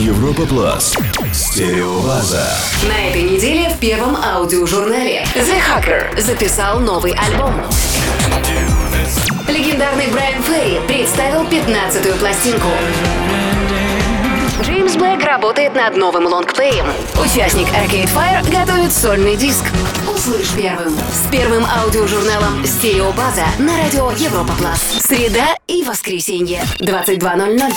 Европа Плюс. Стереобаза. На этой неделе в первом аудиожурнале The Hacker записал новый альбом. Легендарный Брайан Ферри представил 15-ю пластинку. Джеймс Блэк работает над новым лонгплеем. Участник Arcade Fire готовит сольный диск. Услышь первым. С первым аудиожурналом «Стереобаза» на радио Европа Плас. Среда и воскресенье. 22.00.